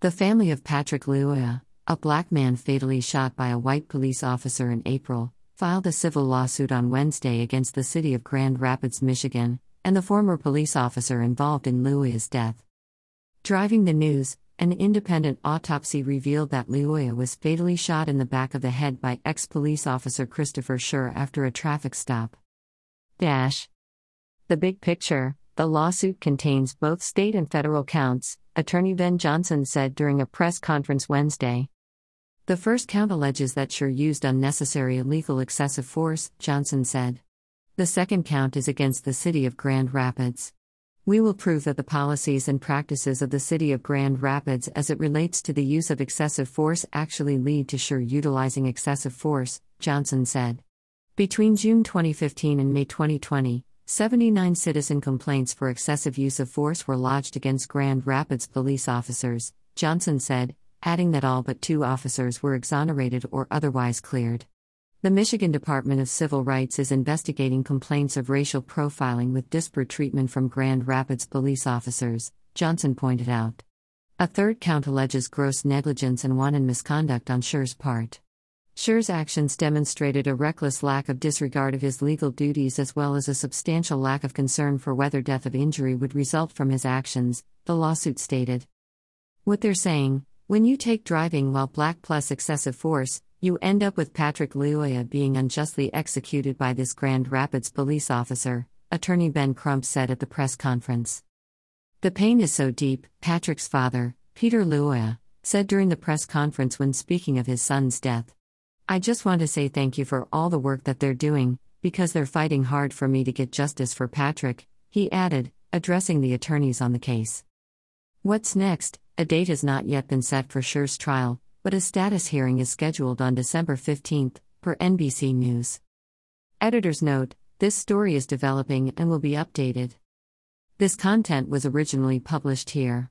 The family of Patrick Lyoya, a black man fatally shot by a white police officer in April, filed a civil lawsuit on Wednesday against the city of Grand Rapids, Michigan, and the former police officer involved in Lyoya's death. Driving the news, an independent autopsy revealed that Lyoya was fatally shot in the back of the head by ex police officer Christopher Schur after a traffic stop. Dash. The big picture the lawsuit contains both state and federal counts, attorney Ven Johnson said during a press conference Wednesday. The first count alleges that Schur used unnecessary illegal excessive force, Johnson said. The second count is against the city of Grand Rapids. We will prove that the policies and practices of the city of Grand Rapids as it relates to the use of excessive force actually lead to Schur utilizing excessive force, Johnson said. Between June 2015 and May 2020, 79 citizen complaints for excessive use of force were lodged against Grand Rapids police officers, Johnson said, adding that all but two officers were exonerated or otherwise cleared. The Michigan Department of Civil Rights is investigating complaints of racial profiling with disparate treatment from Grand Rapids police officers, Johnson pointed out. A third count alleges gross negligence and wanton misconduct on Schur's part. Schur's actions demonstrated a reckless lack of disregard of his legal duties as well as a substantial lack of concern for whether death of injury would result from his actions, the lawsuit stated. What they're saying, when you take driving while black plus excessive force, you end up with Patrick Lyoya being unjustly executed by this Grand Rapids police officer, attorney Ben Crump said at the press conference. The pain is so deep, Patrick's father, Peter Lyoya, said during the press conference when speaking of his son's death. I just want to say thank you for all the work that they're doing, because they're fighting hard for me to get justice for Patrick, he added, addressing the attorneys on the case. What's next? A date has not yet been set for Schur's trial, but a status hearing is scheduled on December 15, per NBC News. Editor's note this story is developing and will be updated. This content was originally published here.